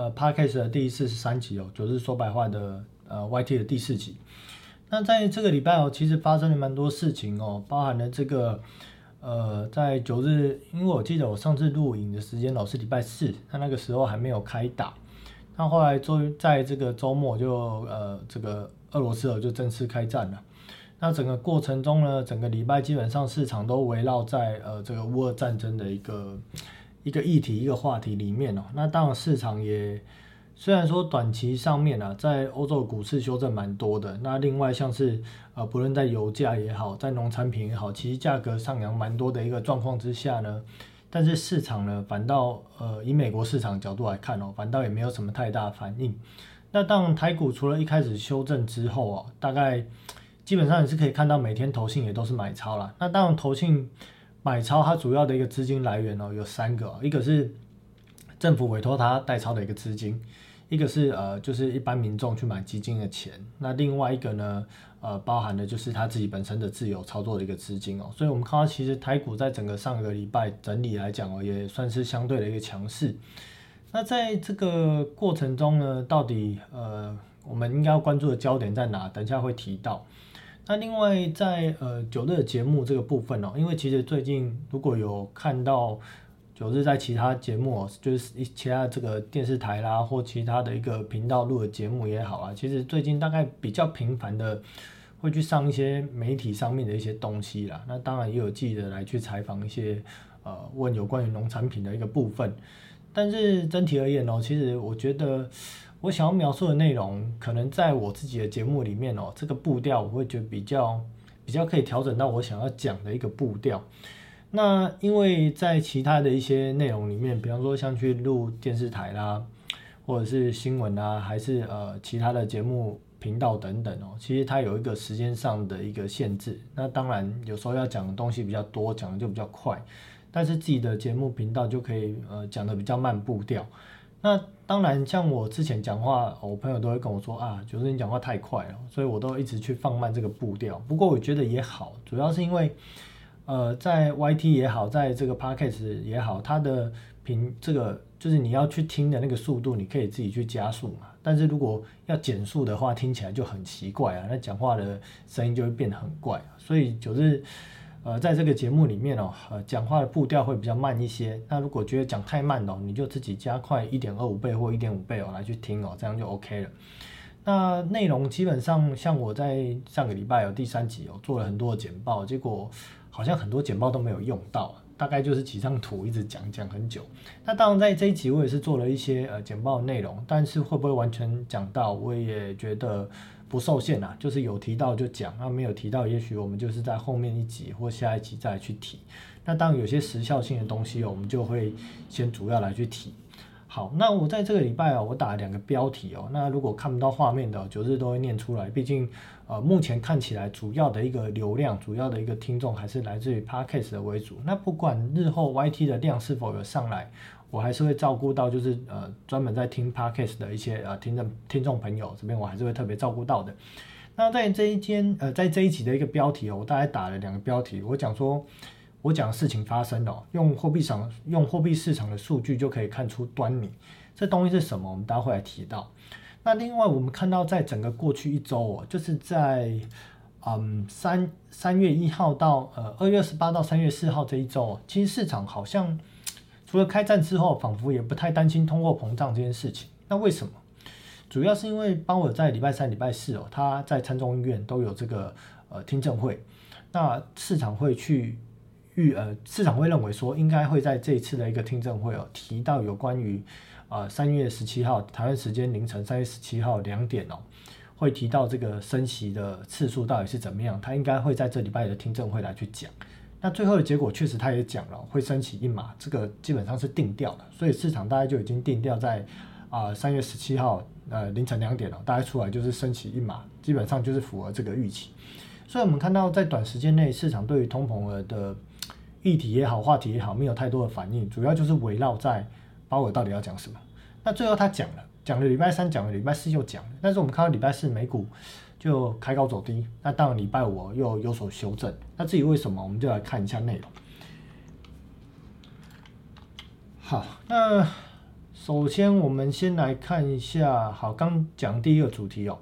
呃 Podcast 的第四十三集哦，九日说白话的呃 YT 的第四集。那在这个礼拜哦，其实发生了蛮多事情哦，包含了这个呃，在九日，因为我记得我上次录影的时间老是礼拜四，那那个时候还没有开打。那后来周在这个周末就呃这个俄罗斯哦就正式开战了。那整个过程中呢，整个礼拜基本上市场都围绕在呃这个乌俄战争的一个一个议题一个话题里面哦。那当然市场也虽然说短期上面啊，在欧洲股市修正蛮多的。那另外像是呃不论在油价也好，在农产品也好，其实价格上扬蛮多的一个状况之下呢，但是市场呢反倒呃以美国市场角度来看哦，反倒也没有什么太大反应。那当台股除了一开始修正之后啊，大概。基本上你是可以看到每天投信也都是买超了。那当然投信买超它主要的一个资金来源哦有三个，一个是政府委托他代抄的一个资金，一个是呃就是一般民众去买基金的钱，那另外一个呢呃包含的就是他自己本身的自由操作的一个资金哦。所以我们看到其实台股在整个上个礼拜整理来讲哦也算是相对的一个强势。那在这个过程中呢，到底呃我们应该要关注的焦点在哪？等一下会提到。那另外在呃九日的节目这个部分哦，因为其实最近如果有看到九日在其他节目，哦就是其他这个电视台啦或其他的一个频道录的节目也好啊，其实最近大概比较频繁的会去上一些媒体上面的一些东西啦。那当然也有记者来去采访一些呃问有关于农产品的一个部分，但是整体而言哦，其实我觉得。我想要描述的内容，可能在我自己的节目里面哦，这个步调我会觉得比较比较可以调整到我想要讲的一个步调。那因为在其他的一些内容里面，比方说像去录电视台啦，或者是新闻啊，还是呃其他的节目频道等等哦，其实它有一个时间上的一个限制。那当然有时候要讲的东西比较多，讲的就比较快，但是自己的节目频道就可以呃讲的比较慢步调。那当然，像我之前讲话，我朋友都会跟我说啊，就是你讲话太快了，所以我都一直去放慢这个步调。不过我觉得也好，主要是因为，呃，在 YT 也好，在这个 Podcast 也好，它的频这个就是你要去听的那个速度，你可以自己去加速嘛。但是如果要减速的话，听起来就很奇怪啊，那讲话的声音就会变得很怪。所以就是。呃，在这个节目里面哦，呃，讲话的步调会比较慢一些。那如果觉得讲太慢哦，你就自己加快一点二五倍或一点五倍哦来去听哦，这样就 OK 了。那内容基本上像我在上个礼拜有第三集哦，做了很多的简报，结果好像很多简报都没有用到，大概就是几张图一直讲讲很久。那当然在这一集我也是做了一些呃简报内容，但是会不会完全讲到，我也觉得。不受限啊，就是有提到就讲，那没有提到，也许我们就是在后面一集或下一集再去提。那当然有些时效性的东西，我们就会先主要来去提。好，那我在这个礼拜哦，我打了两个标题哦，那如果看不到画面的，九日都会念出来。毕竟呃，目前看起来主要的一个流量，主要的一个听众还是来自于 Podcast 的为主。那不管日后 YT 的量是否有上来。我还是会照顾到，就是呃专门在听 podcast 的一些呃听众听众朋友这边，我还是会特别照顾到的。那在这一间呃在这一集的一个标题哦，我大概打了两个标题，我讲说，我讲事情发生了，用货币场用货币市场的数据就可以看出端倪。这东西是什么？我们待会来提到。那另外我们看到，在整个过去一周哦，就是在嗯三三月一号到呃二月二十八到三月四号这一周，其实市场好像。除了开战之后，仿佛也不太担心通货膨胀这件事情。那为什么？主要是因为鲍尔在礼拜三、礼拜四哦，他在参众议院都有这个呃听证会。那市场会去预呃，市场会认为说，应该会在这一次的一个听证会哦，提到有关于呃三月十七号台湾时间凌晨三月十七号两点哦，会提到这个升息的次数到底是怎么样。他应该会在这礼拜的听证会来去讲。那最后的结果确实他也讲了，会升起一码，这个基本上是定调的，所以市场大概就已经定调在啊三月十七号呃凌晨两点了，大概出来就是升起一码，基本上就是符合这个预期。所以我们看到在短时间内市场对于通膨的议题也好，话题也好，没有太多的反应，主要就是围绕在鲍尔到底要讲什么。那最后他讲了，讲了礼拜三讲了，礼拜四又讲了，但是我们看到礼拜四美股。就开高走低，那到礼拜五又有所修正，那至于为什么，我们就来看一下内容。好，那首先我们先来看一下，好，刚讲第一个主题哦。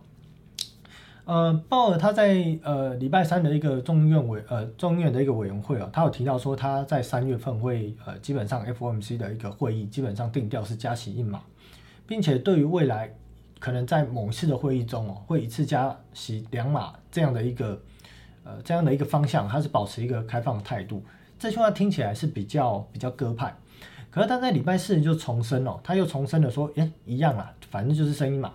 呃，鲍尔他在呃礼拜三的一个众院委呃众院的一个委员会哦，他有提到说他在三月份会呃基本上 FOMC 的一个会议基本上定调是加息一码，并且对于未来可能在某次的会议中哦会一次加息两码这样的一个呃这样的一个方向，他是保持一个开放的态度。这句话听起来是比较比较鸽派，可是他在礼拜四就重申哦，他又重申了说，哎，一样啦，反正就是升一码。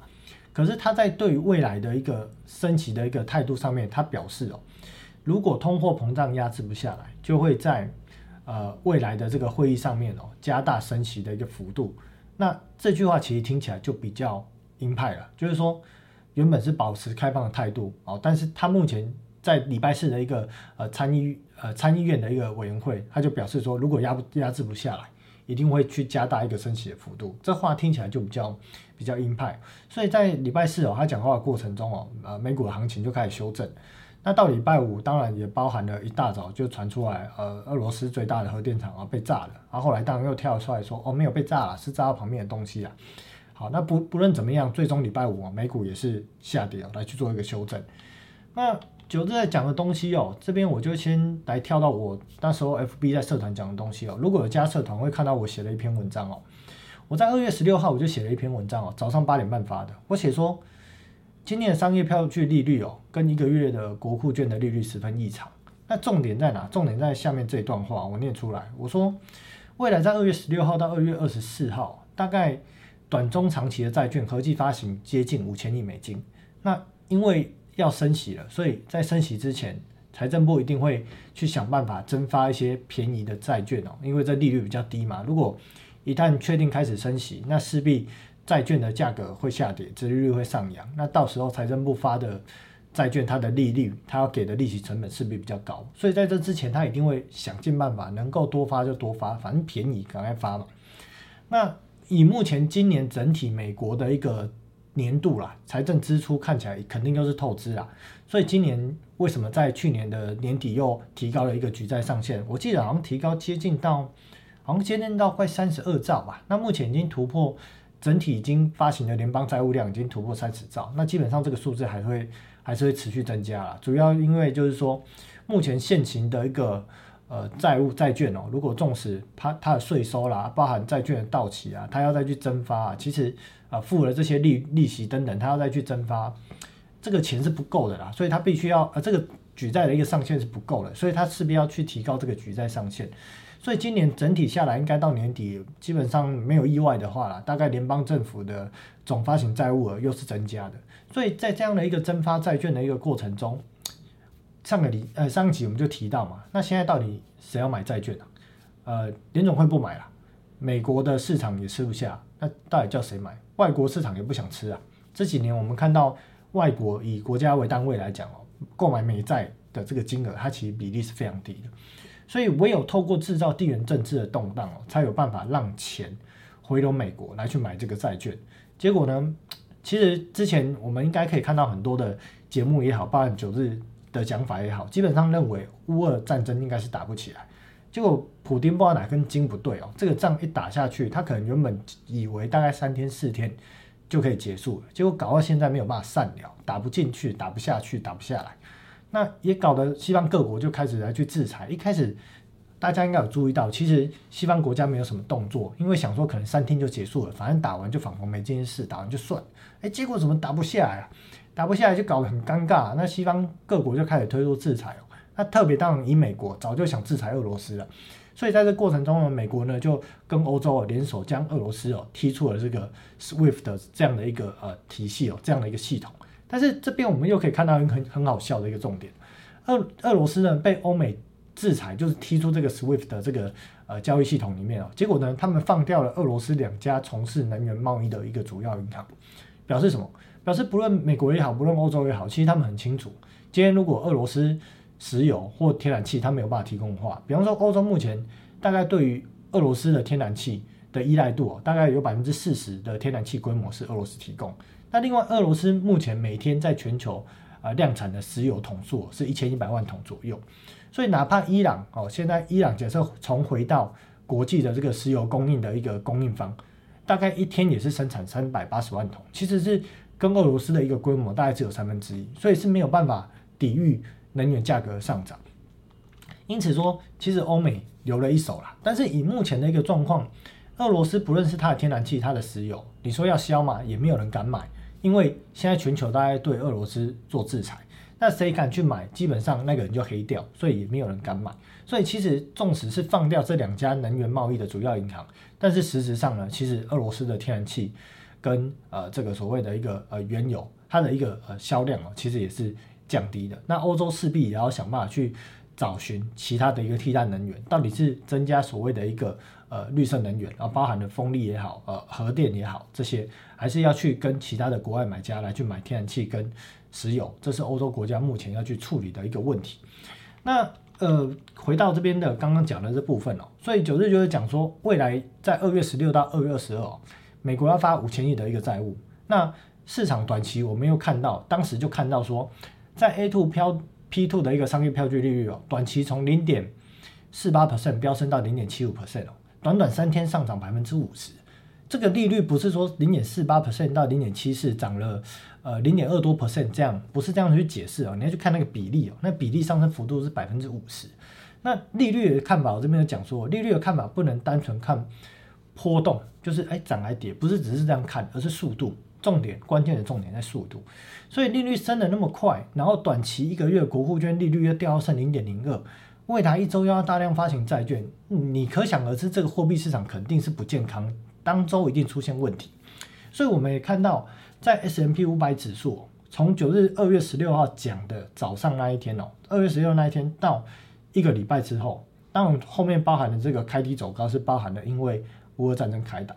可是他在对于未来的一个升级的一个态度上面，他表示哦，如果通货膨胀压制不下来，就会在呃未来的这个会议上面哦加大升息的一个幅度。那这句话其实听起来就比较鹰派了，就是说原本是保持开放的态度哦，但是他目前在礼拜四的一个呃参议呃参议院的一个委员会，他就表示说，如果压不压制不下来。一定会去加大一个升息的幅度，这话听起来就比较比较鹰派，所以在礼拜四哦，他讲话的过程中哦，呃，美股的行情就开始修正。那到礼拜五，当然也包含了一大早就传出来，呃，俄罗斯最大的核电厂啊被炸了，然后后来当然又跳出来说，哦，没有被炸了，是炸到旁边的东西啊。好，那不不论怎么样，最终礼拜五啊，美股也是下跌来去做一个修正。那九日在讲的东西哦，这边我就先来跳到我那时候 FB 在社团讲的东西哦。如果有加社团，会看到我写了一篇文章哦。我在二月十六号我就写了一篇文章哦，早上八点半发的。我写说，今年的商业票据利率哦，跟一个月的国库券的利率十分异常。那重点在哪？重点在下面这一段话，我念出来。我说，未来在二月十六号到二月二十四号，大概短中长期的债券合计发行接近五千亿美金。那因为要升息了，所以在升息之前，财政部一定会去想办法增发一些便宜的债券哦，因为这利率比较低嘛。如果一旦确定开始升息，那势必债券的价格会下跌，殖利率会上扬。那到时候财政部发的债券，它的利率，它要给的利息成本势必比较高。所以在这之前，它一定会想尽办法，能够多发就多发，反正便宜赶快发嘛。那以目前今年整体美国的一个。年度啦，财政支出看起来肯定又是透支啦，所以今年为什么在去年的年底又提高了一个举债上限？我记得好像提高接近到，好像接近到快三十二兆吧。那目前已经突破，整体已经发行的联邦债务量已经突破三十兆。那基本上这个数字还会还是会持续增加了，主要因为就是说目前现行的一个。呃，债务债券哦，如果纵使它它的税收啦，包含债券的到期啊，它要再去增发啊，其实啊付了这些利利息等等，它要再去增发，这个钱是不够的啦，所以它必须要呃这个举债的一个上限是不够的，所以它势必要去提高这个举债上限。所以今年整体下来，应该到年底基本上没有意外的话啦，大概联邦政府的总发行债务额又是增加的，所以在这样的一个增发债券的一个过程中。上个礼呃上一集我们就提到嘛，那现在到底谁要买债券啊？呃，联总会不买了，美国的市场也吃不下，那到底叫谁买？外国市场也不想吃啊。这几年我们看到外国以国家为单位来讲哦，购买美债的这个金额，它其实比例是非常低的。所以唯有透过制造地缘政治的动荡哦，才有办法让钱回流美国来去买这个债券。结果呢，其实之前我们应该可以看到很多的节目也好，八月九日。的讲法也好，基本上认为乌俄战争应该是打不起来。结果普丁不知道哪根筋不对哦，这个仗一打下去，他可能原本以为大概三天四天就可以结束了，结果搞到现在没有办法善了，打不进去，打不下去，打不下来。那也搞得西方各国就开始来去制裁。一开始大家应该有注意到，其实西方国家没有什么动作，因为想说可能三天就结束了，反正打完就仿佛没这件事，打完就算。哎，结果怎么打不下来啊？打不下来就搞得很尴尬，那西方各国就开始推出制裁哦。那特别当以美国早就想制裁俄罗斯了，所以在这过程中呢，美国呢就跟欧洲联手将俄罗斯哦踢出了这个 SWIFT 的这样的一个呃体系哦，这样的一个系统。但是这边我们又可以看到很很很好笑的一个重点，俄俄罗斯呢被欧美制裁，就是踢出这个 SWIFT 的这个呃交易系统里面哦，结果呢他们放掉了俄罗斯两家从事能源贸易的一个主要银行，表示什么？表示不论美国也好，不论欧洲也好，其实他们很清楚，今天如果俄罗斯石油或天然气它没有办法提供的话，比方说欧洲目前大概对于俄罗斯的天然气的依赖度哦，大概有百分之四十的天然气规模是俄罗斯提供。那另外，俄罗斯目前每天在全球啊量产的石油桶数是一千一百万桶左右，所以哪怕伊朗哦，现在伊朗假设重回到国际的这个石油供应的一个供应方。大概一天也是生产三百八十万桶，其实是跟俄罗斯的一个规模大概只有三分之一，所以是没有办法抵御能源价格上涨。因此说，其实欧美留了一手啦。但是以目前的一个状况，俄罗斯不论是它的天然气、它的石油，你说要销嘛，也没有人敢买，因为现在全球大概对俄罗斯做制裁，那谁敢去买？基本上那个人就黑掉，所以也没有人敢买。所以其实纵使是放掉这两家能源贸易的主要银行，但是实质上呢，其实俄罗斯的天然气跟呃这个所谓的一个呃原油，它的一个呃销量哦，其实也是降低的。那欧洲势必也要想办法去。找寻其他的一个替代能源，到底是增加所谓的一个呃绿色能源，然后包含的风力也好，呃核电也好，这些还是要去跟其他的国外买家来去买天然气跟石油，这是欧洲国家目前要去处理的一个问题。那呃回到这边的刚刚讲的这部分哦，所以九日就是讲说，未来在二月十六到二月二十二，美国要发五千亿的一个债务，那市场短期我们又看到，当时就看到说，在 A two 飘。P two 的一个商业票据利率哦，短期从零点四八 percent 飙升到零点七五 percent 哦，短短三天上涨百分之五十。这个利率不是说零点四八 percent 到零点七四涨了呃零点二多 percent 这样，不是这样去解释哦，你要去看那个比例哦，那比例上升幅度是百分之五十。那利率的看法，我这边有讲说，利率的看法不能单纯看波动，就是哎涨还跌，不是只是这样看，而是速度。重点关键的重点在速度，所以利率升的那么快，然后短期一个月国库券利率又掉到剩零点零二，未来一周又要大量发行债券，你可想而知，这个货币市场肯定是不健康，当周一定出现问题。所以我们也看到，在 S M P 五百指数从九日二月十六号讲的早上那一天哦，二月十六那一天到一个礼拜之后，当然后面包含的这个开低走高是包含了因为乌俄战争开打，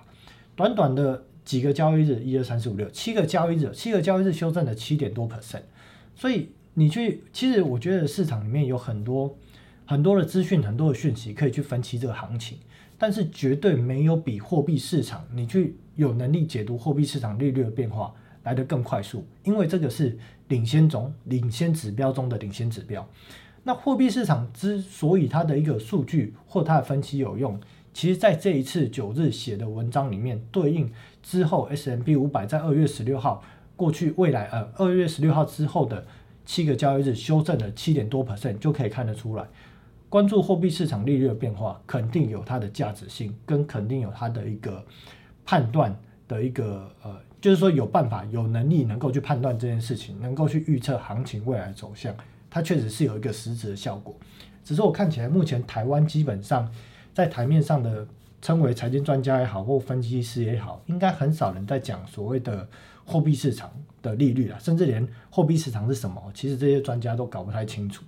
短短的。几个交易日，一二三四五六，七个交易日，七个交易日修正了七点多 percent，所以你去，其实我觉得市场里面有很多很多的资讯，很多的讯息可以去分析这个行情，但是绝对没有比货币市场你去有能力解读货币市场利率的变化来得更快速，因为这个是领先中领先指标中的领先指标。那货币市场之所以它的一个数据或它的分析有用。其实，在这一次九日写的文章里面，对应之后 S M P 五百在二月十六号过去未来呃二月十六号之后的七个交易日修正了七点多 percent，就可以看得出来，关注货币市场利率的变化，肯定有它的价值性，跟肯定有它的一个判断的一个呃，就是说有办法、有能力能够去判断这件事情，能够去预测行情未来走向，它确实是有一个实质的效果。只是我看起来，目前台湾基本上。在台面上的称为财经专家也好，或分析师也好，应该很少人在讲所谓的货币市场的利率啊，甚至连货币市场是什么，其实这些专家都搞不太清楚。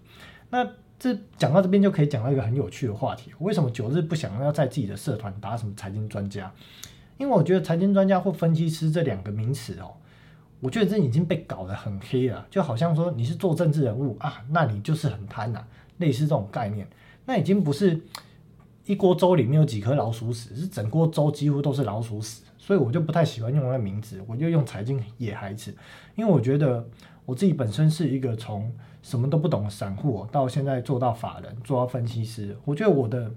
那这讲到这边就可以讲到一个很有趣的话题：为什么九日不想要在自己的社团打什么财经专家？因为我觉得财经专家或分析师这两个名词哦，我觉得这已经被搞得很黑了，就好像说你是做政治人物啊，那你就是很贪呐，类似这种概念，那已经不是。一锅粥里面有几颗老鼠屎，是整锅粥几乎都是老鼠屎，所以我就不太喜欢用那个名字，我就用财经野孩子，因为我觉得我自己本身是一个从什么都不懂的散户，到现在做到法人，做到分析师，我觉得我的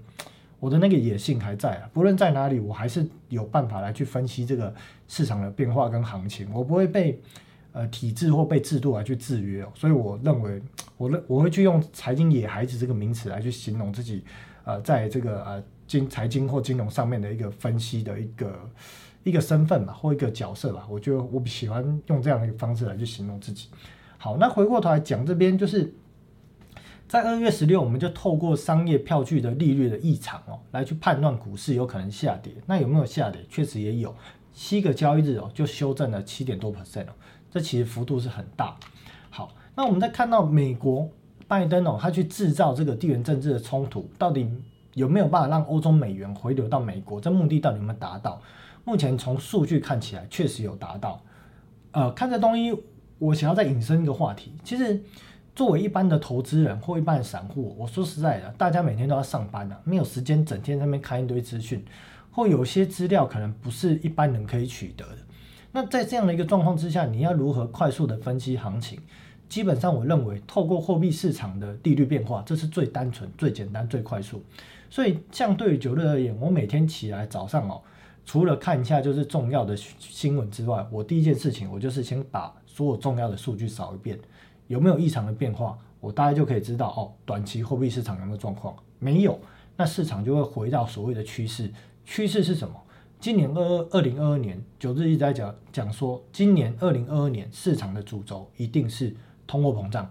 我的那个野性还在啊，不论在哪里，我还是有办法来去分析这个市场的变化跟行情，我不会被呃体制或被制度来去制约，所以我认为我认我会去用财经野孩子这个名词来去形容自己。呃，在这个呃金财经或金融上面的一个分析的一个一个身份吧，或一个角色吧，我觉得我喜欢用这样的一个方式来去形容自己。好，那回过头来讲这边，就是在二月十六，我们就透过商业票据的利率的异常哦，来去判断股市有可能下跌。那有没有下跌？确实也有，七个交易日哦，就修正了七点多 percent 哦，这其实幅度是很大。好，那我们再看到美国。拜登哦，他去制造这个地缘政治的冲突，到底有没有办法让欧洲美元回流到美国？这目的到底有没有达到？目前从数据看起来，确实有达到。呃，看这东西，我想要再引申一个话题。其实，作为一般的投资人或一般的散户，我说实在的，大家每天都要上班啊，没有时间整天在那边看一堆资讯，或有些资料可能不是一般人可以取得的。那在这样的一个状况之下，你要如何快速的分析行情？基本上，我认为透过货币市场的利率变化，这是最单纯、最简单、最快速。所以，相对于九日而言，我每天起来早上哦，除了看一下就是重要的新闻之外，我第一件事情我就是先把所有重要的数据扫一遍，有没有异常的变化，我大概就可以知道哦，短期货币市场有没有状况？没有，那市场就会回到所谓的趋势。趋势是什么？今年二二二零二二年九日一直在讲讲说，今年二零二二年市场的主轴一定是通货膨胀。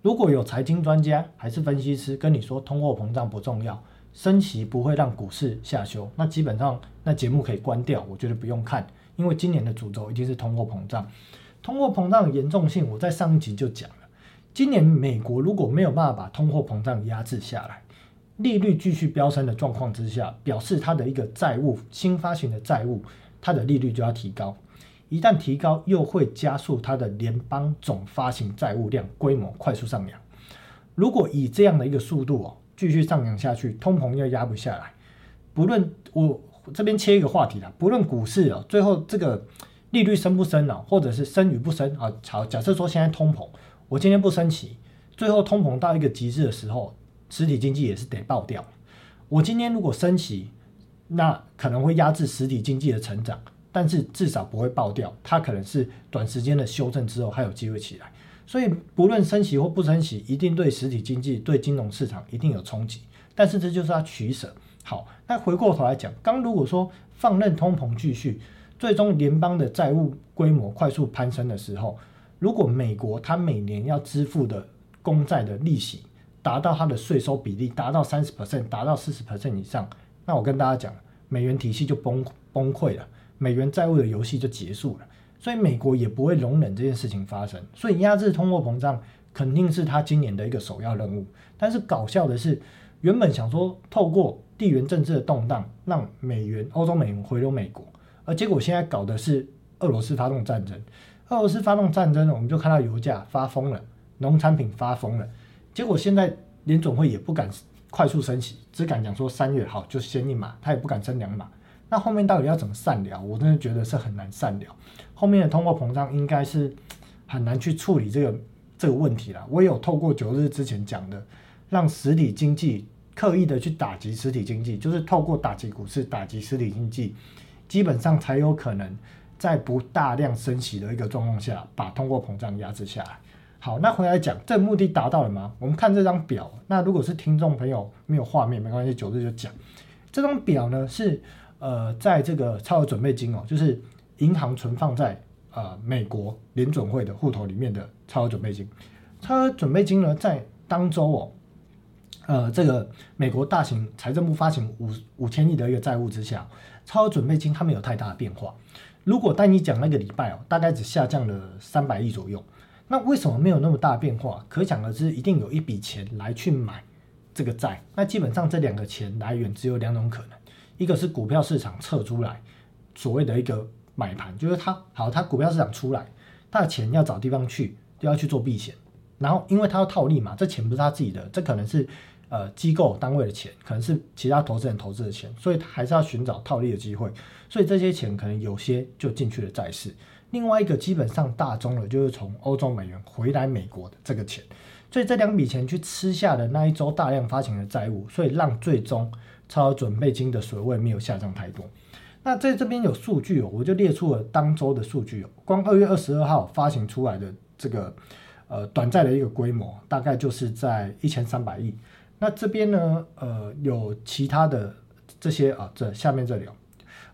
如果有财经专家还是分析师跟你说通货膨胀不重要，升息不会让股市下修，那基本上那节目可以关掉，我觉得不用看，因为今年的主轴一定是通货膨胀。通货膨胀的严重性，我在上一集就讲了。今年美国如果没有办法把通货膨胀压制下来，利率继续飙升的状况之下，表示它的一个债务新发行的债务，它的利率就要提高。一旦提高，又会加速它的联邦总发行债务量规模快速上扬。如果以这样的一个速度哦。继续上扬下去，通膨又压不下来。不论我这边切一个话题啦，不论股市哦，最后这个利率升不升哦，或者是升与不升啊？好，假设说现在通膨，我今天不升息，最后通膨到一个极致的时候，实体经济也是得爆掉。我今天如果升息，那可能会压制实体经济的成长，但是至少不会爆掉，它可能是短时间的修正之后还有机会起来。所以不论升息或不升息，一定对实体经济、对金融市场一定有冲击。但是这就是它取舍。好，那回过头来讲，刚如果说放任通膨继续，最终联邦的债务规模快速攀升的时候，如果美国它每年要支付的公债的利息达到它的税收比例达到三十 percent，达到四十 percent 以上，那我跟大家讲，美元体系就崩崩溃了，美元债务的游戏就结束了。所以美国也不会容忍这件事情发生，所以压制通货膨胀肯定是他今年的一个首要任务。但是搞笑的是，原本想说透过地缘政治的动荡让美元、欧洲美元回流美国，而结果现在搞的是俄罗斯发动战争。俄罗斯发动战争呢，我们就看到油价发疯了，农产品发疯了。结果现在联总会也不敢快速升息，只敢讲说三月好就先一码，他也不敢升两码。那后面到底要怎么善了？我真的觉得是很难善了。后面的通货膨胀应该是很难去处理这个这个问题了。我也有透过九日之前讲的，让实体经济刻意的去打击实体经济，就是透过打击股市、打击实体经济，基本上才有可能在不大量升息的一个状况下，把通货膨胀压制下来。好，那回来讲，这目的达到了吗？我们看这张表。那如果是听众朋友没有画面没关系，九日就讲这张表呢是。呃，在这个超额准备金哦，就是银行存放在呃美国联准会的户头里面的超额准备金。超额准备金呢，在当周哦，呃，这个美国大型财政部发行五五千亿的一个债务之下，超额准备金它没有太大的变化。如果带你讲那个礼拜哦，大概只下降了三百亿左右。那为什么没有那么大的变化？可想而知，一定有一笔钱来去买这个债。那基本上这两个钱来源只有两种可能。一个是股票市场撤出来，所谓的一个买盘，就是他好，他股票市场出来，他的钱要找地方去，就要去做避险，然后因为他要套利嘛，这钱不是他自己的，这可能是呃机构单位的钱，可能是其他投资人投资的钱，所以他还是要寻找套利的机会，所以这些钱可能有些就进去了债市，另外一个基本上大宗的，就是从欧洲美元回来美国的这个钱，所以这两笔钱去吃下的那一周大量发行的债务，所以让最终。超额准备金的水位没有下降太多。那在这边有数据哦，我就列出了当周的数据。光二月二十二号发行出来的这个呃短债的一个规模，大概就是在一千三百亿。那这边呢，呃，有其他的这些啊，这下面这里哦，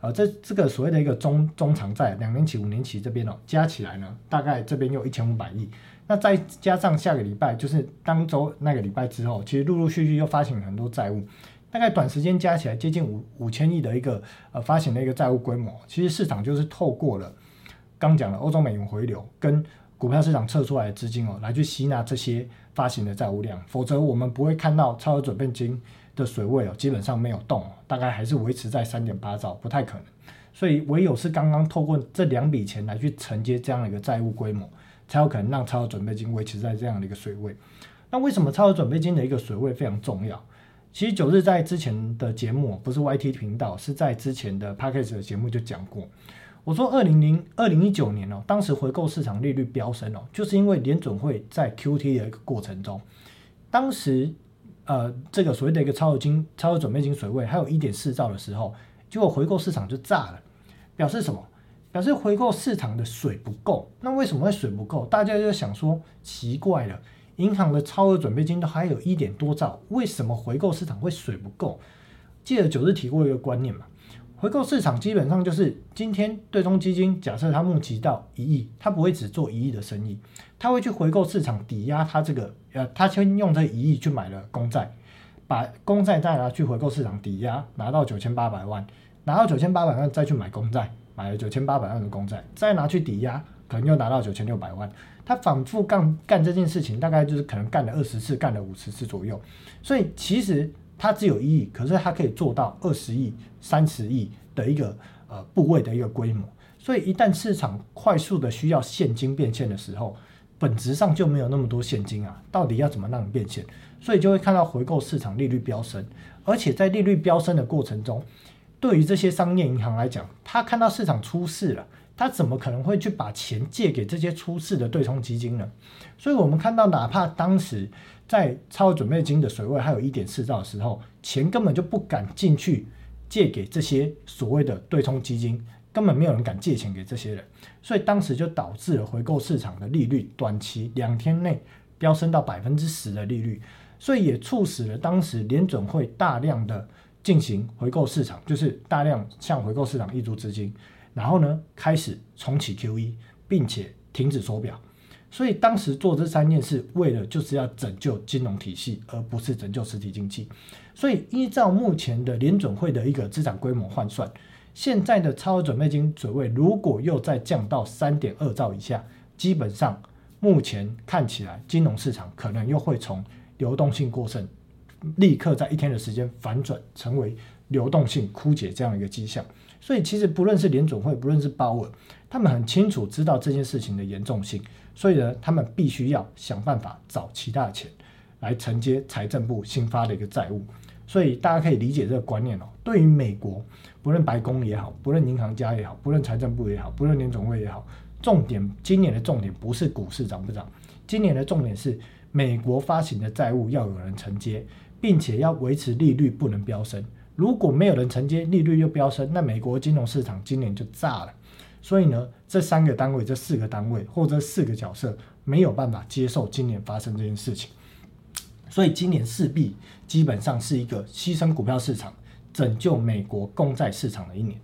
呃，这这个所谓的一个中中长债，两年期、五年期这边哦，加起来呢，大概这边有一千五百亿。那再加上下个礼拜，就是当周那个礼拜之后，其实陆陆续续又发行很多债务。大概短时间加起来接近五五千亿的一个呃发行的一个债务规模，其实市场就是透过了刚讲的欧洲美元回流跟股票市场撤出来的资金哦，来去吸纳这些发行的债务量，否则我们不会看到超额准备金的水位哦，基本上没有动，大概还是维持在三点八兆，不太可能。所以唯有是刚刚透过这两笔钱来去承接这样的一个债务规模，才有可能让超额准备金维持在这样的一个水位。那为什么超额准备金的一个水位非常重要？其实九日在之前的节目不是 YT 频道，是在之前的 p a c k a g e 的节目就讲过。我说二零零二零一九年哦，当时回购市场利率飙升哦，就是因为联准会在 QT 的一个过程中，当时呃这个所谓的一个超额金超额准备金水位还有一点四兆的时候，结果回购市场就炸了，表示什么？表示回购市场的水不够。那为什么会水不够？大家就想说奇怪了，银行的超额准备金都还有一点多兆，为什么回购市场会水不够？记得九日提过一个观念嘛，回购市场基本上就是今天对冲基金假设它募集到一亿，它不会只做一亿的生意，它会去回购市场抵押它这个，呃，它先用这一亿去买了公债，把公债再拿去回购市场抵押，拿到九千八百万，拿到九千八百万再去买公债。买了九千八百万的公债，再拿去抵押，可能又拿到九千六百万。他反复干干这件事情，大概就是可能干了二十次，干了五十次左右。所以其实他只有一亿，可是他可以做到二十亿、三十亿的一个呃部位的一个规模。所以一旦市场快速的需要现金变现的时候，本质上就没有那么多现金啊。到底要怎么让你变现？所以就会看到回购市场利率飙升，而且在利率飙升的过程中。对于这些商业银行来讲，他看到市场出事了，他怎么可能会去把钱借给这些出事的对冲基金呢？所以，我们看到，哪怕当时在超额准备金的水位还有一点四兆的时候，钱根本就不敢进去借给这些所谓的对冲基金，根本没有人敢借钱给这些人，所以当时就导致了回购市场的利率短期两天内飙升到百分之十的利率，所以也促使了当时联准会大量的。进行回购市场，就是大量向回购市场溢出资金，然后呢开始重启 QE，并且停止缩表。所以当时做这三件事，为了就是要拯救金融体系，而不是拯救实体经济。所以依照目前的联准会的一个资产规模换算，现在的超额准备金水位如果又再降到三点二兆以下，基本上目前看起来金融市场可能又会从流动性过剩。立刻在一天的时间反转，成为流动性枯竭这样一个迹象。所以其实不论是联总会，不论是鲍尔，他们很清楚知道这件事情的严重性，所以呢，他们必须要想办法找其他的钱来承接财政部新发的一个债务。所以大家可以理解这个观念哦。对于美国，不论白宫也好，不论银行家也好，不论财政部也好，不论联总会也好，重点今年的重点不是股市涨不涨，今年的重点是美国发行的债务要有人承接。并且要维持利率不能飙升，如果没有人承接，利率又飙升，那美国金融市场今年就炸了。所以呢，这三个单位、这四个单位或者四个角色没有办法接受今年发生这件事情，所以今年势必基本上是一个牺牲股票市场、拯救美国公债市场的一年。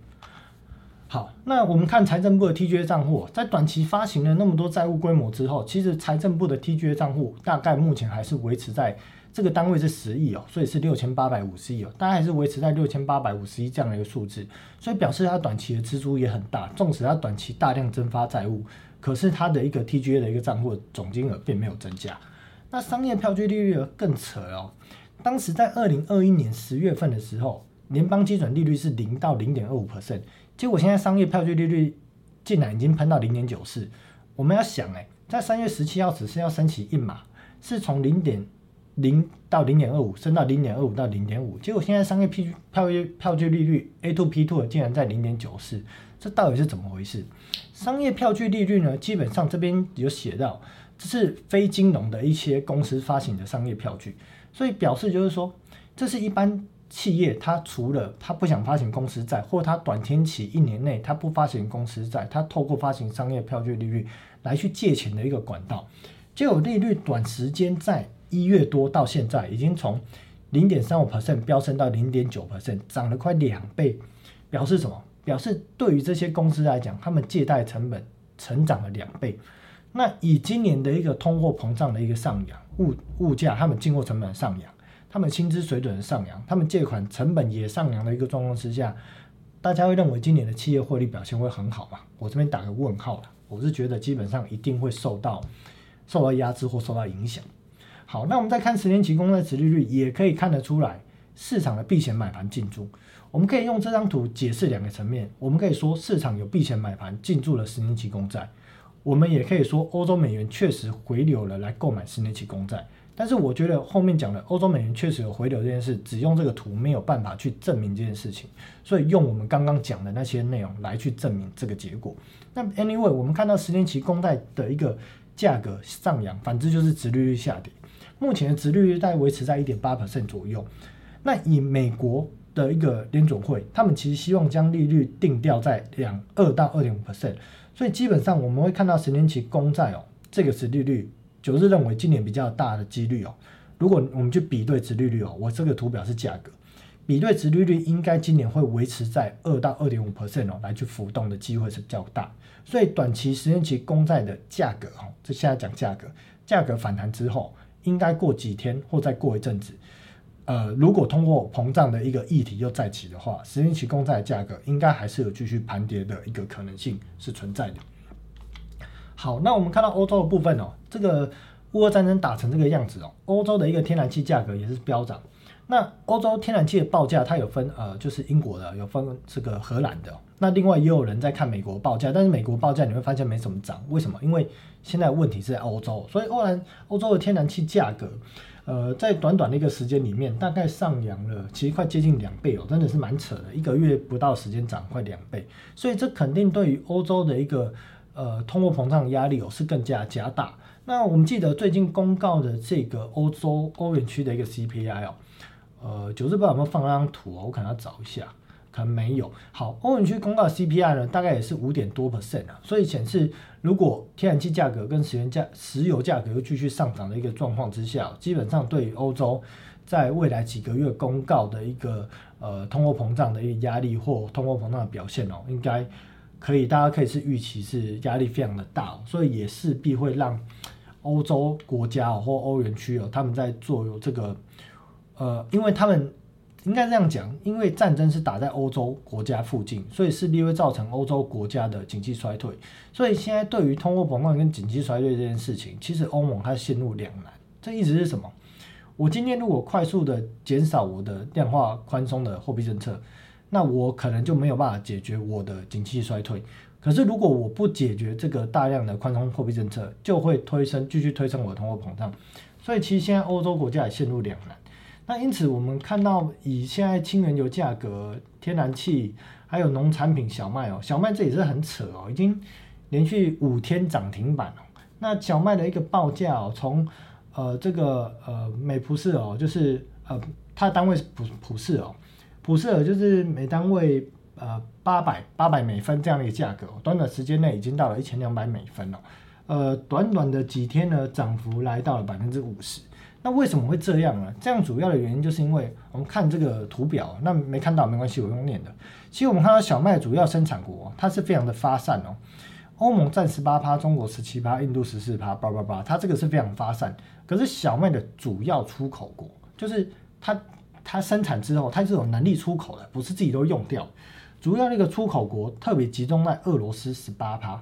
好，那我们看财政部的 TGA 账户，在短期发行了那么多债务规模之后，其实财政部的 TGA 账户大概目前还是维持在。这个单位是十亿哦，所以是六千八百五十亿哦，大概还是维持在六千八百五十亿这样的一个数字，所以表示它短期的支出也很大。纵使它短期大量增发债务，可是它的一个 TGA 的一个账户总金额并没有增加。那商业票据利率更扯哦，当时在二零二一年十月份的时候，联邦基准利率是零到零点二五 percent，结果现在商业票据利率竟然已经喷到零点九四。我们要想哎，在三月十七号只是要升起一码，是从零点。零到零点二五，升到零点二五到零点五，结果现在商业票票据票据利率 A to P two 竟然在零点九四，这到底是怎么回事？商业票据利率呢？基本上这边有写到，这是非金融的一些公司发行的商业票据，所以表示就是说，这是一般企业它除了它不想发行公司债，或它短天期一年内它不发行公司债，它透过发行商业票据利率来去借钱的一个管道，结果利率短时间在。一月多到现在，已经从零点三五 percent 飙升到零点九 percent，涨了快两倍。表示什么？表示对于这些公司来讲，他们借贷成本成长了两倍。那以今年的一个通货膨胀的一个上扬，物物价他们进货成本上扬，他们薪资水准上扬，他们借款成本也上扬的一个状况之下，大家会认为今年的企业获利表现会很好吗？我这边打个问号了。我是觉得基本上一定会受到受到压制或受到影响。好，那我们再看十年期公债殖利率，也可以看得出来市场的避险买盘进驻。我们可以用这张图解释两个层面。我们可以说市场有避险买盘进驻了十年期公债，我们也可以说欧洲美元确实回流了来购买十年期公债。但是我觉得后面讲的欧洲美元确实有回流这件事，只用这个图没有办法去证明这件事情，所以用我们刚刚讲的那些内容来去证明这个结果。那 anyway，我们看到十年期公债的一个价格上扬，反之就是殖利率下跌。目前的殖利率在维持在一点八 percent 左右。那以美国的一个联准会，他们其实希望将利率定调在两二到二点五 percent，所以基本上我们会看到十年期公债哦，这个值利率，九日认为今年比较大的几率哦，如果我们去比对值利率哦，我这个图表是价格，比对值利率应该今年会维持在二到二点五 percent 哦，来去浮动的机会是比较大，所以短期十年期公债的价格哦，这现在讲价格，价格反弹之后，应该过几天或再过一阵子。呃，如果通货膨胀的一个议题又再起的话，十年期公债价格应该还是有继续盘跌的一个可能性是存在的。好，那我们看到欧洲的部分哦，这个乌俄战争打成这个样子哦，欧洲的一个天然气价格也是飙涨。那欧洲天然气的报价它有分呃，就是英国的，有分这个荷兰的。那另外也有人在看美国报价，但是美国报价你会发现没什么涨，为什么？因为现在问题是在欧洲，所以欧兰欧洲的天然气价格。呃，在短短的一个时间里面，大概上扬了，其实快接近两倍哦，真的是蛮扯的。一个月不到时间涨快两倍，所以这肯定对于欧洲的一个呃通货膨胀压力哦是更加加大。那我们记得最近公告的这个欧洲欧元区的一个 CPI 哦，呃，九日报有没有放那张图哦？我可能要找一下。可能没有好，欧元区公告 CPI 呢，大概也是五点多 percent 啊，所以显示如果天然气价格跟石油价石油价格又继续上涨的一个状况之下，基本上对于欧洲在未来几个月公告的一个呃通货膨胀的一个压力或通货膨胀的表现哦，应该可以大家可以是预期是压力非常的大，所以也势必会让欧洲国家哦或欧元区哦，他们在做有这个呃，因为他们。应该这样讲，因为战争是打在欧洲国家附近，所以势必会造成欧洲国家的经济衰退。所以现在对于通货膨胀跟经济衰退这件事情，其实欧盟它陷入两难。这意思是什么？我今天如果快速的减少我的量化宽松的货币政策，那我可能就没有办法解决我的经济衰退。可是如果我不解决这个大量的宽松货币政策，就会推升继续推升我的通货膨胀。所以其实现在欧洲国家也陷入两难。那因此，我们看到以现在氢原油价格、天然气，还有农产品小麦哦，小麦这也是很扯哦，已经连续五天涨停板哦。那小麦的一个报价哦，从呃这个呃每普氏哦，就是呃它的单位是普普氏哦，普氏尔就是每单位呃八百八百美分这样的一个价格，短短时间内已经到了一千两百美分了。呃，短短的几天呢，涨幅来到了百分之五十。那为什么会这样呢？这样主要的原因就是因为我们看这个图表，那没看到没关系，我用念的。其实我们看到小麦主要生产国，它是非常的发散哦。欧盟占十八趴，中国十七趴，印度十四趴，叭叭叭，它这个是非常发散。可是小麦的主要出口国，就是它它生产之后，它是有能力出口的，不是自己都用掉。主要那个出口国特别集中在俄罗斯十八趴，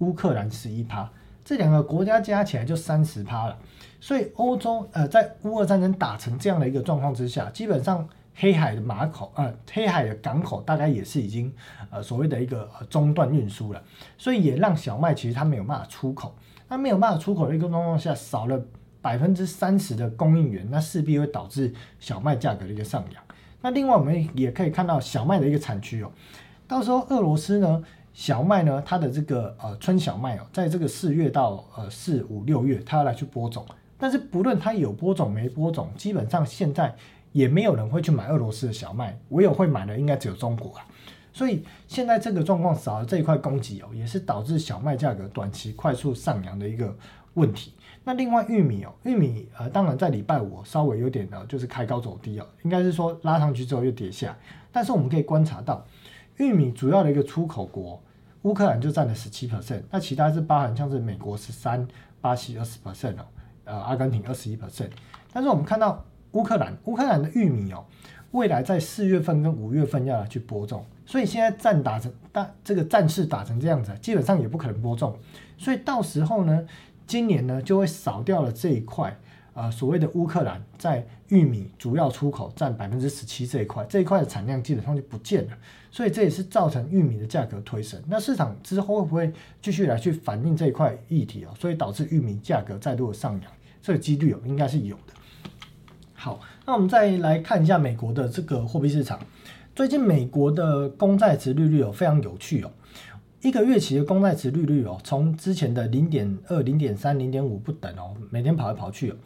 乌克兰十一趴，这两个国家加起来就三十趴了。所以欧洲呃，在乌俄战争打成这样的一个状况之下，基本上黑海的马口呃，黑海的港口大概也是已经呃所谓的一个中断运输了，所以也让小麦其实它没有办法出口。那没有办法出口的一个状况下，少了百分之三十的供应源，那势必会导致小麦价格的一个上扬。那另外我们也可以看到小麦的一个产区哦，到时候俄罗斯呢？小麦呢，它的这个呃春小麦哦，在这个四月到呃四五六月，它要来去播种。但是不论它有播种没播种，基本上现在也没有人会去买俄罗斯的小麦，唯有会买的应该只有中国啊。所以现在这个状况少了这一块供给哦，也是导致小麦价格短期快速上扬的一个问题。那另外玉米哦，玉米呃，当然在礼拜五稍微有点呢，就是开高走低哦，应该是说拉上去之后又跌下。但是我们可以观察到。玉米主要的一个出口国，乌克兰就占了十七 percent，那其他是包含像是美国十三、巴西二十 percent 哦，呃，阿根廷二十一 percent。但是我们看到乌克兰，乌克兰的玉米哦，未来在四月份跟五月份要来去播种，所以现在战打成大这个战事打成这样子，基本上也不可能播种，所以到时候呢，今年呢就会少掉了这一块。啊，所谓的乌克兰在玉米主要出口占百分之十七这一块，这一块的产量基本上就不见了，所以这也是造成玉米的价格推升。那市场之后会不会继续来去反映这一块议题哦？所以导致玉米价格再度的上扬，这个几率哦应该是有的。好，那我们再来看一下美国的这个货币市场，最近美国的公债值利率哦非常有趣哦。一个月期的公债值利率哦，从之前的零点二、零点三、零点五不等哦，每天跑来跑去哦，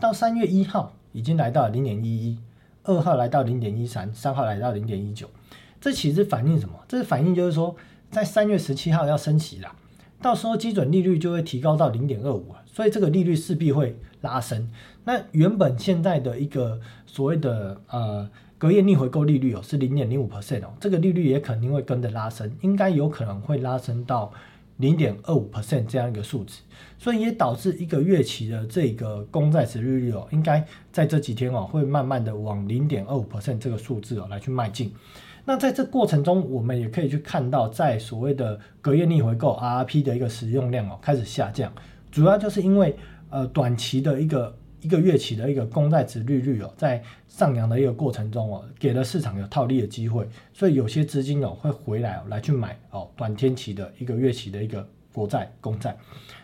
到三月一号已经来到零点一一，二号来到零点一三，三号来到零点一九，这其实反映什么？这反映就是说，在三月十七号要升息啦，到时候基准利率就会提高到零点二五所以这个利率势必会拉升。那原本现在的一个所谓的呃隔夜逆回购利率哦是零点零五 percent 哦，这个利率也肯定会跟着拉升，应该有可能会拉升到。零点二五 percent 这样一个数值，所以也导致一个月期的这个公债值利率哦，应该在这几天哦，会慢慢的往零点二五 percent 这个数字哦来去迈进。那在这过程中，我们也可以去看到，在所谓的隔夜逆回购 RRP 的一个使用量哦开始下降，主要就是因为呃短期的一个。一个月期的一个公债值利率哦，在上扬的一个过程中哦，给了市场有套利的机会，所以有些资金哦会回来哦来去买哦短天期的一个月期的一个国债公债。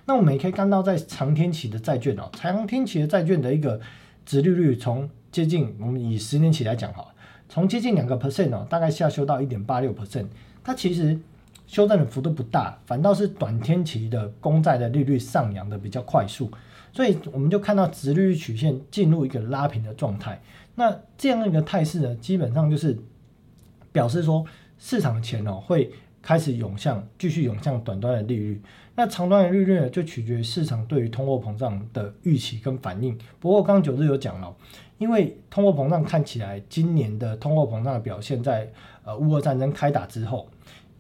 那我们也可以看到，在长天期的债券哦，长天期的债券的一个值利率从接近我们以十年期来讲哈，从接近两个 percent 哦，大概下修到一点八六 percent，它其实修正的幅度不大，反倒是短天期的公债的利率上扬的比较快速。所以我们就看到直率曲线进入一个拉平的状态，那这样的一个态势呢，基本上就是表示说市场钱哦会开始涌向，继续涌向短端的利率。那长端的利率呢，就取决于市场对于通货膨胀的预期跟反应。不过刚刚九日有讲了，因为通货膨胀看起来今年的通货膨胀的表现，在呃乌俄战争开打之后。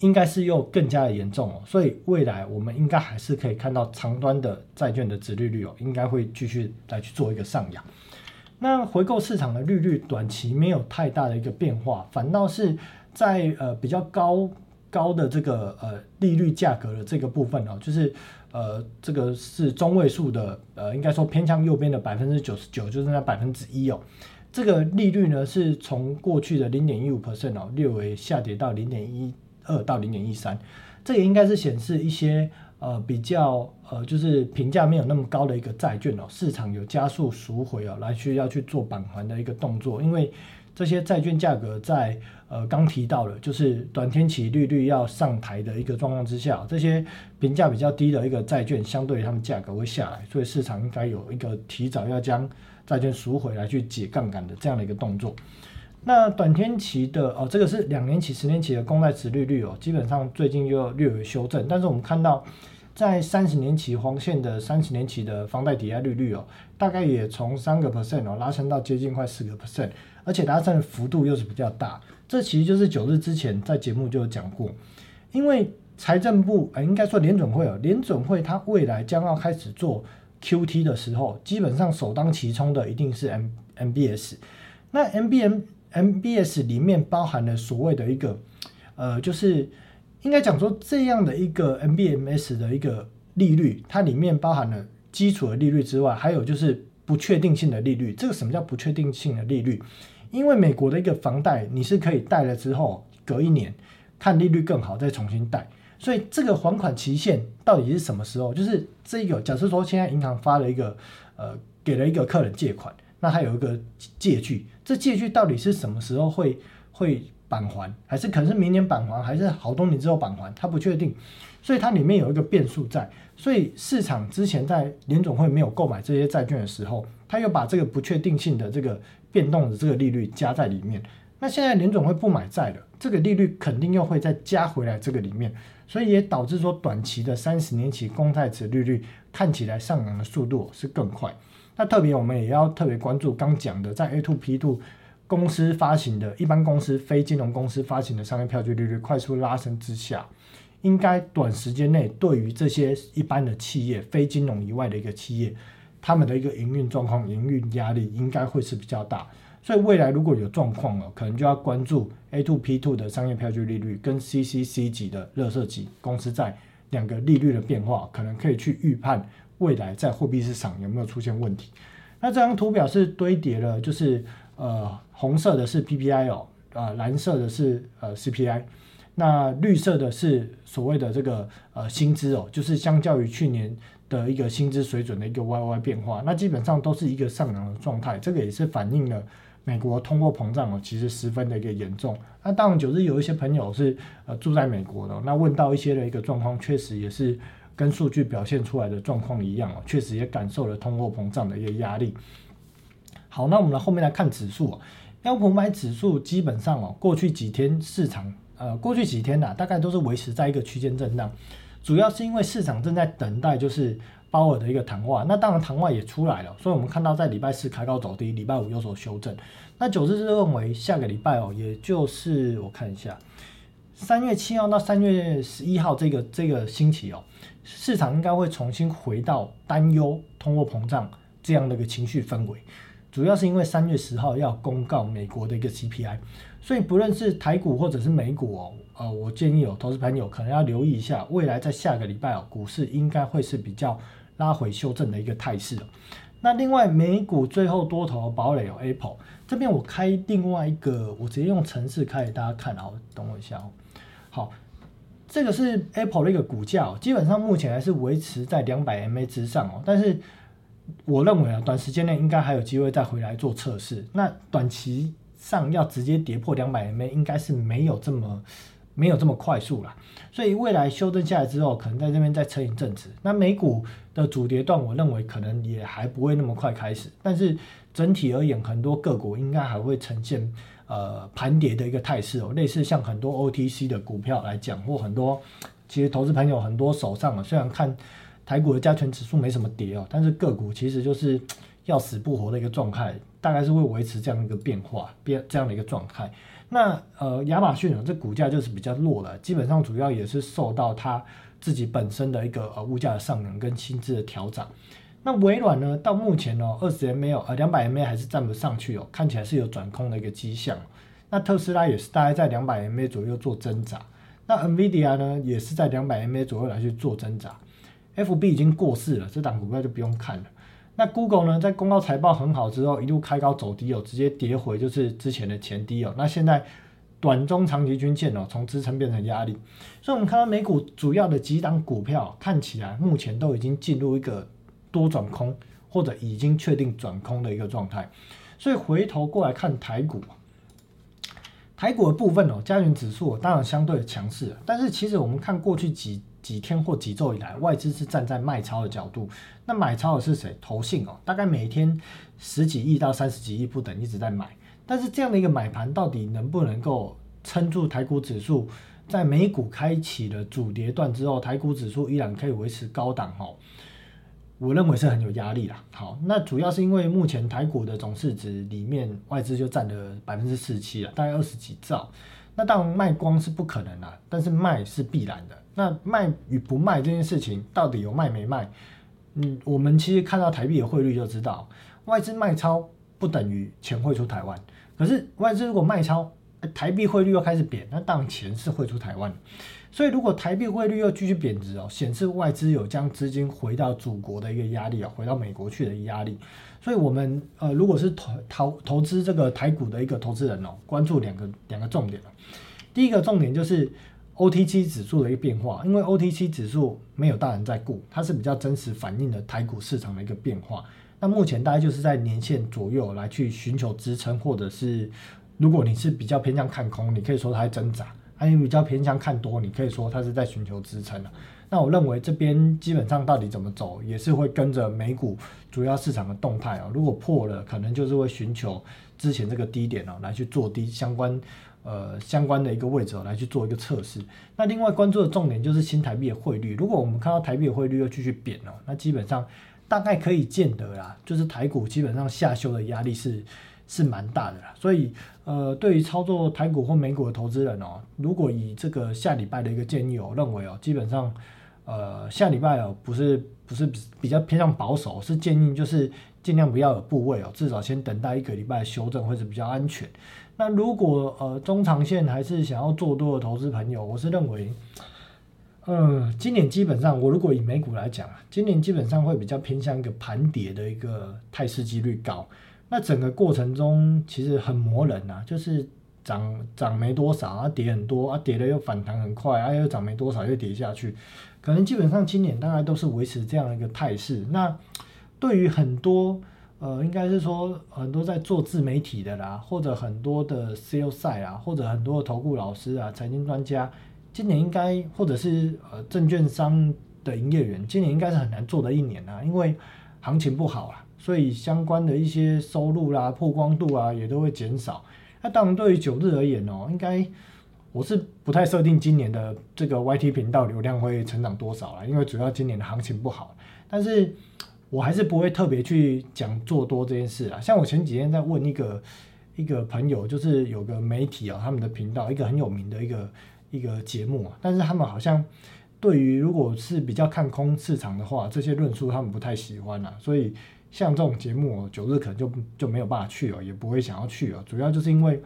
应该是又更加的严重哦，所以未来我们应该还是可以看到长端的债券的值利率哦，应该会继续来去做一个上扬。那回购市场的利率短期没有太大的一个变化，反倒是在呃比较高高的这个呃利率价格的这个部分哦，就是呃这个是中位数的呃应该说偏向右边的百分之九十九，就是那百分之一哦，这个利率呢是从过去的零点一五 percent 哦略微下跌到零点一。二到零点一三，这也应该是显示一些呃比较呃就是评价没有那么高的一个债券哦，市场有加速赎回哦，来去要去做绑还的一个动作，因为这些债券价格在呃刚提到了，就是短天期利率要上台的一个状况之下，这些评价比较低的一个债券，相对于它们价格会下来，所以市场应该有一个提早要将债券赎回来去解杠杆的这样的一个动作。那短天期的哦，这个是两年期、十年期的公债值利率哦，基本上最近又略有修正。但是我们看到，在三十年期黄线的三十年期的房贷抵押利率哦，大概也从三个 percent 哦拉升到接近快四个 percent，而且拉升幅度又是比较大。这其实就是九日之前在节目就有讲过，因为财政部呃应该说联准会哦，联准会它未来将要开始做 QT 的时候，基本上首当其冲的一定是 M MBS，那 MBM。MBS 里面包含了所谓的一个，呃，就是应该讲说这样的一个 MBMS 的一个利率，它里面包含了基础的利率之外，还有就是不确定性的利率。这个什么叫不确定性的利率？因为美国的一个房贷，你是可以贷了之后隔一年看利率更好再重新贷，所以这个还款期限到底是什么时候？就是这个假设说现在银行发了一个，呃，给了一个客人借款。那它有一个借据，这借据到底是什么时候会会返还，还是可能是明年返还，还是好多年之后返还，它不确定，所以它里面有一个变数在，所以市场之前在联总会没有购买这些债券的时候，它又把这个不确定性的这个变动的这个利率加在里面，那现在联总会不买债了，这个利率肯定又会再加回来这个里面，所以也导致说短期的三十年期公债值利率看起来上扬的速度是更快。那特别我们也要特别关注刚讲的，在 A to P to 公司发行的一般公司、非金融公司发行的商业票据利率快速拉升之下，应该短时间内对于这些一般的企业、非金融以外的一个企业，他们的一个营运状况、营运压力应该会是比较大。所以未来如果有状况了，可能就要关注 A to P to 的商业票据利率跟 CCC 级的热色级公司在两个利率的变化，可能可以去预判。未来在货币市场有没有出现问题？那这张图表是堆叠了，就是呃红色的是 PPI 哦，呃蓝色的是呃 CPI，那绿色的是所谓的这个呃薪资哦，就是相较于去年的一个薪资水准的一个 YY 变化，那基本上都是一个上扬的状态，这个也是反映了美国通货膨胀哦，其实十分的一个严重。那当然就是有一些朋友是呃住在美国的，那问到一些的一个状况，确实也是。跟数据表现出来的状况一样哦，确实也感受了通货膨胀的一个压力。好，那我们来后面来看指数标普买指数基本上哦，过去几天市场呃，过去几天呐，大概都是维持在一个区间震荡，主要是因为市场正在等待就是鲍尔的一个谈话。那当然谈话也出来了，所以我们看到在礼拜四开高走低，礼拜五有所修正。那九日是认为下个礼拜哦，也就是我看一下，三月七号到三月十一号这个这个星期哦，市场应该会重新回到担忧通货膨胀这样的一个情绪氛围。主要是因为三月十号要公告美国的一个 CPI，所以不论是台股或者是美股哦，呃，我建议有投资朋友可能要留意一下，未来在下个礼拜哦，股市应该会是比较拉回修正的一个态势。那另外美股最后多头堡垒有 Apple 这边，我开另外一个，我直接用程式开给大家看啊，等我一下哦。好，这个是 Apple 的一个股价，基本上目前还是维持在两百 MA 之上哦，但是。我认为啊，短时间内应该还有机会再回来做测试。那短期上要直接跌破两百 MA，应该是没有这么没有这么快速了。所以未来修正下来之后，可能在这边再撑一阵子。那美股的主跌段，我认为可能也还不会那么快开始。但是整体而言，很多个股应该还会呈现呃盘跌的一个态势哦。类似像很多 OTC 的股票来讲，或很多其实投资朋友很多手上啊，虽然看。台股的加权指数没什么跌哦，但是个股其实就是要死不活的一个状态，大概是会维持这样一个变化变这样的一个状态。那呃，亚马逊啊，这股价就是比较弱了，基本上主要也是受到它自己本身的一个呃物价的上涨跟薪资的调整。那微软呢，到目前哦，二十 M 没有呃两百 M A 还是站不上去哦，看起来是有转空的一个迹象。那特斯拉也是大概在两百 M A 左右做挣扎。那 NVIDIA 呢，也是在两百 M A 左右来去做挣扎。F B 已经过世了，这档股票就不用看了。那 Google 呢，在公告财报很好之后，一路开高走低哦，直接跌回就是之前的前低哦。那现在短中长期均线哦，从支撑变成压力。所以，我们看到美股主要的几档股票看起来目前都已经进入一个多转空，或者已经确定转空的一个状态。所以，回头过来看台股，台股的部分哦，加权指数当然相对强势，但是其实我们看过去几。几天或几周以来，外资是站在卖超的角度。那买超的是谁？投信哦，大概每天十几亿到三十几亿不等，一直在买。但是这样的一个买盘，到底能不能够撑住台股指数？在美股开启了主跌段之后，台股指数依然可以维持高档哦。我认为是很有压力啦。好，那主要是因为目前台股的总市值里面，外资就占了百分之四十七了，大概二十几兆。那当然卖光是不可能啦，但是卖是必然的。那卖与不卖这件事情，到底有卖没卖？嗯，我们其实看到台币的汇率就知道，外资卖超不等于钱汇出台湾。可是外资如果卖超，台币汇率又开始贬，那当然钱是汇出台湾。所以如果台币汇率又继续贬值哦，显示外资有将资金回到祖国的一个压力啊，回到美国去的压力。所以我们呃，如果是投投投资这个台股的一个投资人哦，关注两个两个重点第一个重点就是。OTC 指数的一个变化，因为 OTC 指数没有大人在顾，它是比较真实反映的台股市场的一个变化。那目前大概就是在年线左右来去寻求支撑，或者是如果你是比较偏向看空，你可以说它在挣扎；，还有比较偏向看多，你可以说它是在寻求支撑的。那我认为这边基本上到底怎么走，也是会跟着美股主要市场的动态啊。如果破了，可能就是会寻求之前这个低点哦，来去做低相关。呃，相关的一个位置来去做一个测试。那另外关注的重点就是新台币的汇率。如果我们看到台币的汇率又继续贬哦，那基本上大概可以见得啦，就是台股基本上下修的压力是是蛮大的啦。所以呃，对于操作台股或美股的投资人哦，如果以这个下礼拜的一个建议哦，认为哦，基本上呃下礼拜哦不是不是比较偏向保守，是建议就是尽量不要有部位哦，至少先等待一个礼拜修正或者比较安全。那如果呃中长线还是想要做多的投资朋友，我是认为，嗯，今年基本上我如果以美股来讲啊，今年基本上会比较偏向一个盘跌的一个态势几率高。那整个过程中其实很磨人呐，就是涨涨没多少啊，跌很多啊，跌了又反弹很快啊，又涨没多少又跌下去，可能基本上今年大概都是维持这样一个态势。那对于很多。呃，应该是说很多在做自媒体的啦，或者很多的 sales 赛啊，或者很多的投顾老师啊、财经专家，今年应该或者是呃证券商的营业员，今年应该是很难做的一年啊，因为行情不好啊，所以相关的一些收入啦、曝光度啊也都会减少。那当然，对于九日而言哦，应该我是不太设定今年的这个 YT 频道流量会成长多少了，因为主要今年的行情不好。但是我还是不会特别去讲做多这件事啊。像我前几天在问一个一个朋友，就是有个媒体啊，他们的频道一个很有名的一个一个节目啊，但是他们好像。对于如果是比较看空市场的话，这些论述他们不太喜欢啊，所以像这种节目，九日可能就就没有办法去了，也不会想要去了。主要就是因为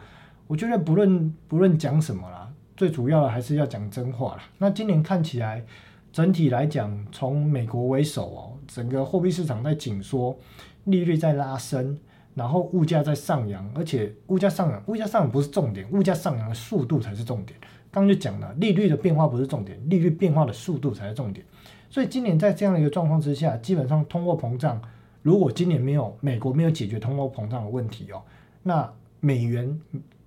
我觉得不论不论讲什么啦，最主要的还是要讲真话啦。那今年看起来整体来讲，从美国为首哦，整个货币市场在紧缩，利率在拉升，然后物价在上扬，而且物价上扬，物价上扬不是重点，物价上扬的速度才是重点。刚就讲了，利率的变化不是重点，利率变化的速度才是重点。所以今年在这样的一个状况之下，基本上通货膨胀，如果今年没有美国没有解决通货膨胀的问题哦，那美元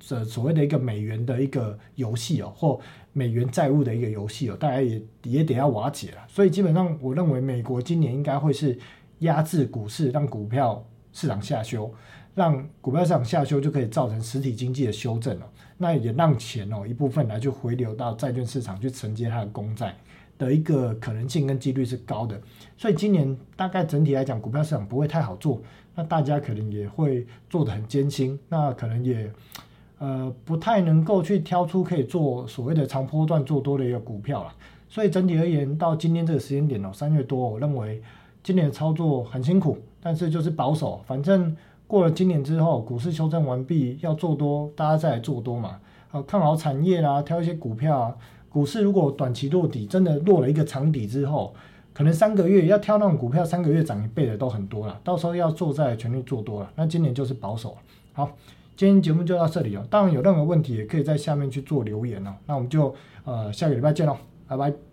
的所谓的一个美元的一个游戏哦，或美元债务的一个游戏哦，大家也也得要瓦解了。所以基本上我认为美国今年应该会是压制股市，让股票市场下修。让股票市场下修，就可以造成实体经济的修正了。那也让钱哦一部分来就回流到债券市场去承接它的公债的一个可能性跟几率是高的。所以今年大概整体来讲，股票市场不会太好做。那大家可能也会做得很艰辛。那可能也呃不太能够去挑出可以做所谓的长波段做多的一个股票了。所以整体而言，到今天这个时间点哦，三月多，我认为今年的操作很辛苦，但是就是保守，反正。过了今年之后，股市修正完毕，要做多，大家再来做多嘛。好，看好产业啦，挑一些股票啊。股市如果短期落底，真的落了一个长底之后，可能三个月要挑那种股票，三个月涨一倍的都很多了。到时候要做再全力做多了。那今年就是保守。好，今天节目就到这里哦。当然有任何问题，也可以在下面去做留言哦。那我们就呃下个礼拜见喽，拜拜。